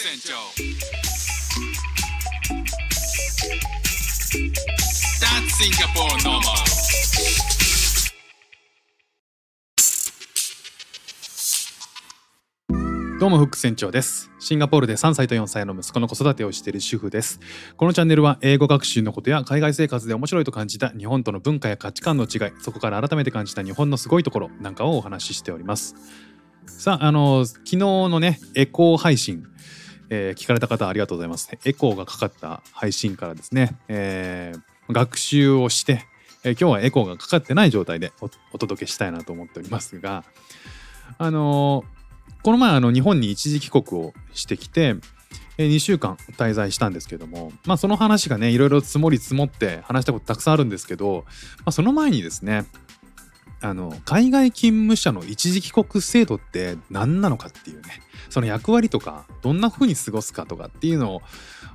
船長 That's Singapore normal. どうもフック船長です。シンガポールで3歳と4歳の息子の子育てをしている主婦です。このチャンネルは英語学習のことや海外生活で面白いと感じた日本との文化や価値観の違いそこから改めて感じた日本のすごいところなんかをお話ししております。さああの昨日のねエコー配信えー、聞かれた方ありがとうございます。エコーがかかった配信からですね、えー、学習をして、えー、今日はエコーがかかってない状態でお届けしたいなと思っておりますが、あのこの前あの日本に一時帰国をしてきて、え2週間滞在したんですけども、まあ、その話がねいろいろ積もり積もって話したことたくさんあるんですけど、まあ、その前にですねあの海外勤務者の一時帰国制度って何なのかっていうねその役割とかどんな風に過ごすかとかっていうの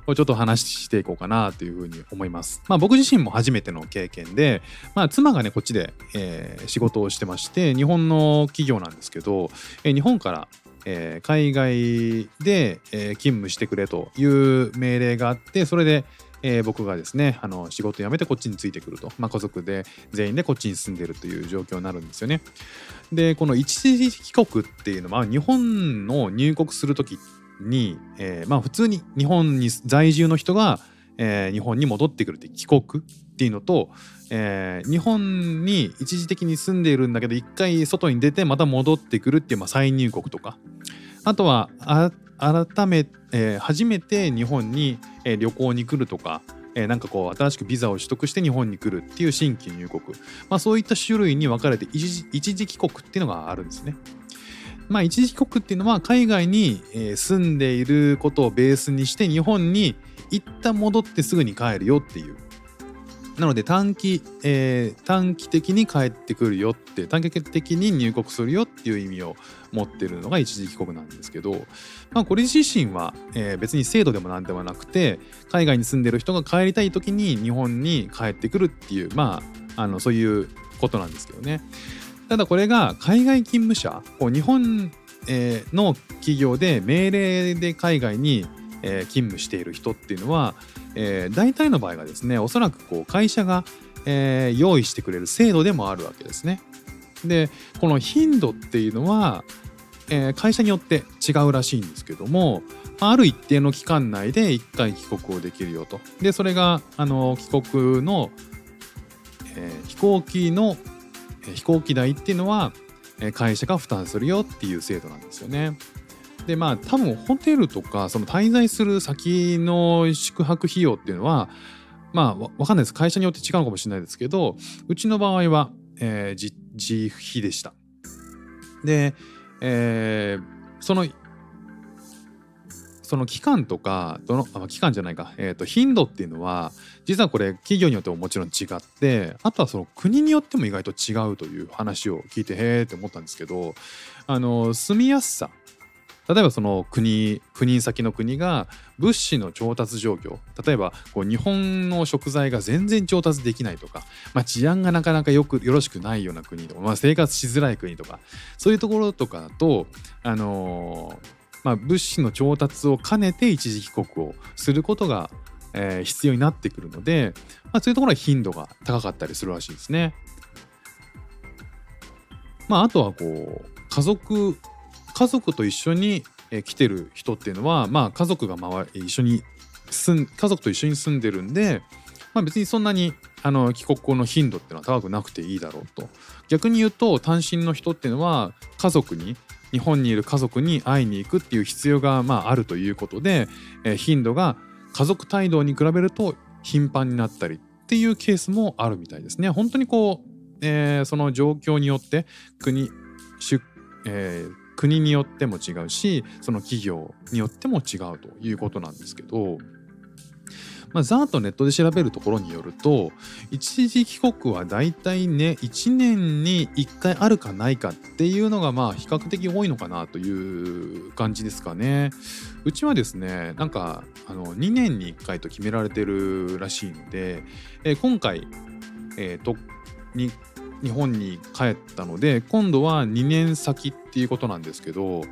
をちょっと話していこうかなというふうに思います。まあ僕自身も初めての経験で、まあ妻がねこっちで、えー、仕事をしてまして日本の企業なんですけど、えー、日本からえー、海外で、えー、勤務してくれという命令があってそれで、えー、僕がですねあの仕事辞めてこっちについてくると、まあ、家族で全員でこっちに住んでるという状況になるんですよね。でこの一時帰国っていうのは日本の入国する時に、えー、まあ普通に日本に在住の人が、えー、日本に戻ってくるって帰国っていうのと、えー、日本に一時的に住んでいるんだけど一回外に出てまた戻ってくるっていう、まあ、再入国とかあとは改め、えー、初めて日本に、えー、旅行に来るとか、えー、なんかこう新しくビザを取得して日本に来るっていう新規入国、まあ、そういった種類に分かれて一時帰国っていうのがあるんですね。まあ、一時帰国っていうのは海外に、住んでいることをベースにして日本に一旦戻ってすぐに帰るよっていう。なので短期、えー、短期的に帰ってくるよって短期的に入国するよっていう意味を持ってるのが一時帰国なんですけど、まあ、これ自身は、えー、別に制度でも何でもなくて海外に住んでる人が帰りたい時に日本に帰ってくるっていうまああのそういうことなんですけどね。ただこれが海外勤務者こう日本、えー、の企業で命令で海外に、え、勤務している人っていうのはえー、大体の場合がですねおそらくこう会社が、えー、用意してくれる制度でもあるわけですね。でこの頻度っていうのは、えー、会社によって違うらしいんですけどもある一定の期間内で1回帰国をできるよと。でそれがあの帰国の、え、飛行機の、え、飛行機代っていうのは会社が負担するよっていう制度なんですよね。でまあ多分ホテルとかその滞在する先の宿泊費用っていうのはまあわかんないです。会社によって違うかもしれないですけどうちの場合は、えー、自費でした。で、えー、そのその期間とかどのあ期間じゃないか、えー、と頻度っていうのは実はこれ企業によってももちろん違ってあとはその国によっても意外と違うという話を聞いてへえって思ったんですけどあの住みやすさ。例えばその国赴任先の国が物資の調達状況例えばこう日本の食材が全然調達できないとか、まあ、治安がなかなかよくよろしくないような国とか、まあ、生活しづらい国とかそういうところとかだとあのー、まあ、物資の調達を兼ねて一時帰国をすることが、えー、必要になってくるので、まあ、そういうところは頻度が高かったりするらしいですね。まあ、あとはこう家族家族と一緒に来てる人っていうのは、まあ、家族が周り一緒に住ん家族と一緒に住んでるんで、まあ、別にそんなにあの帰国後の頻度っていうのは高くなくていいだろうと逆に言うと単身の人っていうのは家族に日本にいる家族に会いに行くっていう必要がまああるということで、え、頻度が家族帯同に比べると頻繁になったりっていうケースもあるみたいですね。本当にこう、えー、その状況によって国、えー、国によっても違うしその企業によっても違うということなんですけど、まあ、ざーっとネットで調べるところによると一時帰国はだいたいね1年に1回あるかないかっていうのがまあ比較的多いのかなという感じですかね。うちはですねなんかあの2年に1回と決められてるらしいので、えー、今回、えー、とに日本に帰ったので今度は2年先っていうことなんですけど、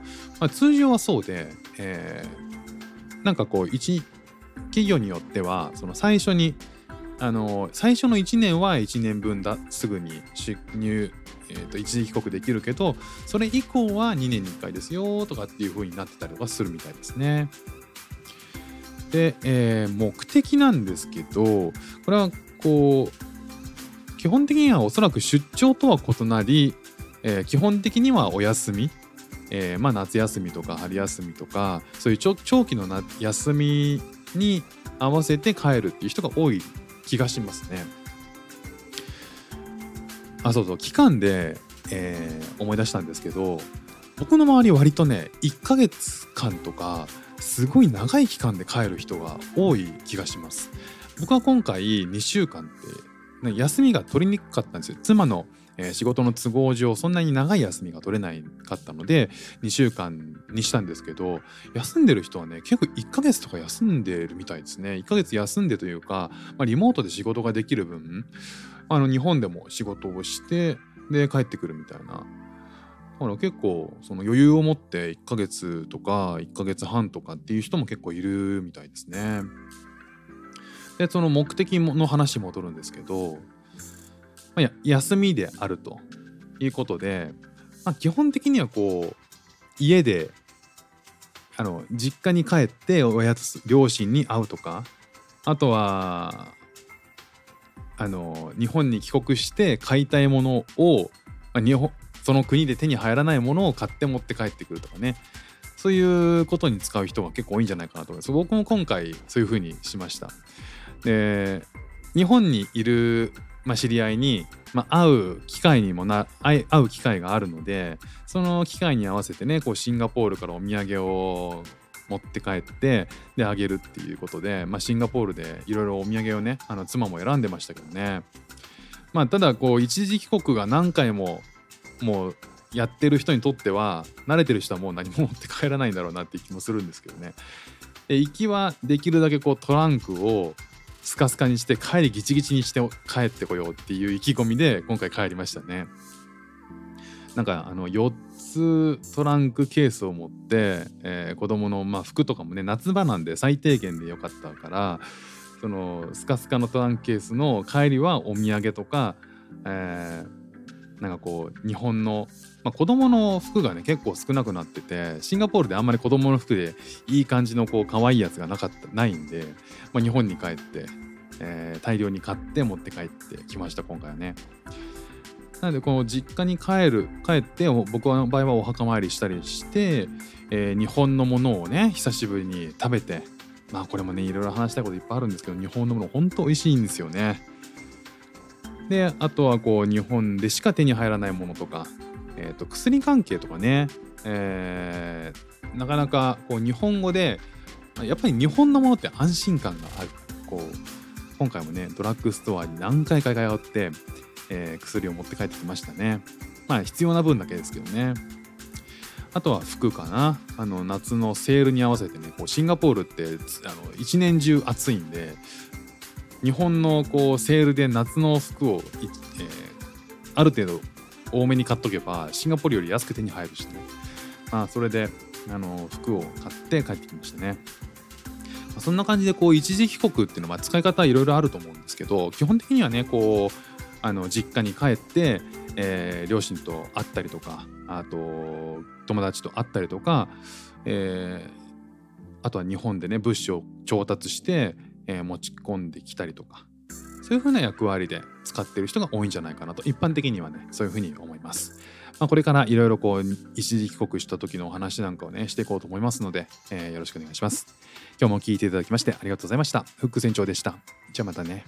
まあ、通常はそうで、えなんかこう一企業によってはその最初にあの最初の1年は1年分だすぐに出入、えーと、一時帰国できるけどそれ以降は2年に1回ですよとかっていう風になってたりとかするみたいですね。で、えー、目的なんですけどこれはこう基本的にはおそらく出張とは異なり、えー、基本的にはお休み、えー、まあ、夏休みとか春休みとかそういう長期の休みに合わせて帰るっていう人が多い気がしますね。あそうそう期間で、えー、思い出したんですけど僕の周り割とね1ヶ月間とかすごい長い期間で帰る人が多い気がします。僕は今回2週間って、休みが取りにくかったんですよ。妻のえー、仕事の都合上そんなに長い休みが取れないかったので2週間にしたんですけど休んでる人はね結構1ヶ月とか休んでるみたいですね1ヶ月休んでというか、まあ、リモートで仕事ができる分あの日本でも仕事をしてで帰ってくるみたいなだから結構その余裕を持って1ヶ月とか1ヶ月半とかっていう人も結構いるみたいですね。でその目的の話戻るんですけどまあ、休みであるということで、まあ、基本的にはこう家であの実家に帰って親と両親に会うとかあとはあの日本に帰国して買いたいものを、まあ、日本その国で手に入らないものを買って持って帰ってくるとかね。そういうことに使う人が結構多いんじゃないかなと思います。僕も今回そういうふうにしました。で日本にいるまあ、知り合いに、まあ、会う機会にもな会う機会があるのでその機会に合わせてねこうシンガポールからお土産を持って帰ってであげるっていうことで、まあ、シンガポールでいろいろお土産をねあの妻も選んでましたけどね。まあただこう一時帰国が何回ももうやってる人にとっては慣れてる人はもう何も持って帰らないんだろうなって気もするんですけどねで行きはできるだけこうトランクをスカスカにして帰りギチギチにして帰ってこようっていう意気込みで今回帰りましたね。なんかあの4つトランクケースを持って、えー、子供のまあ服とかもね夏場なんで最低限でよかったからそのスカスカのトランクケースの帰りはお土産とか、えー、なんかこう日本の、まあ、子供の服がね結構少なくなっててシンガポールであんまり子供の服でいい感じのこう可愛いやつがなかったないんで、まあ、日本に帰って、えー、大量に買って持って帰ってきました今回はね。なのでこの実家に帰る帰って僕の場合はお墓参りしたりして、えー、日本のものをね久しぶりに食べてまあこれもねいろいろ話したいこといっぱいあるんですけど日本のもの本当美味しいんですよね。であとはこう日本でしか手に入らないものとか、えー、と薬関係とかね、えー、なかなかこう日本語でやっぱり日本のものって安心感がある。こう今回もねドラッグストアに何回か通って、えー、薬を持って帰ってきましたね。まあ必要な分だけですけどね。あとは服かな。あの夏のセールに合わせてねこうシンガポールってあの一年中暑いんで日本のこうセールで夏の服を、えー、ある程度多めに買っとけばシンガポールより安く手に入るしね、まあ、それであの服を買って帰ってきましたね。そんな感じでこう一時帰国っていうのは使い方いろいろあると思うんですけど基本的にはねこうあの実家に帰って、えー、両親と会ったりとかあと友達と会ったりとか、えー、あとは日本でね物資を調達してえー、持ち込んできたりとかそういうふうな役割で使ってる人が多いんじゃないかなと一般的にはねそういうふうに思います。まあ、これからいろいろこう一時帰国した時のお話なんかをねしていこうと思いますので、えー、よろしくお願いします。今日も聞いていただきましてありがとうございました。フック船長でした。じゃあまたね。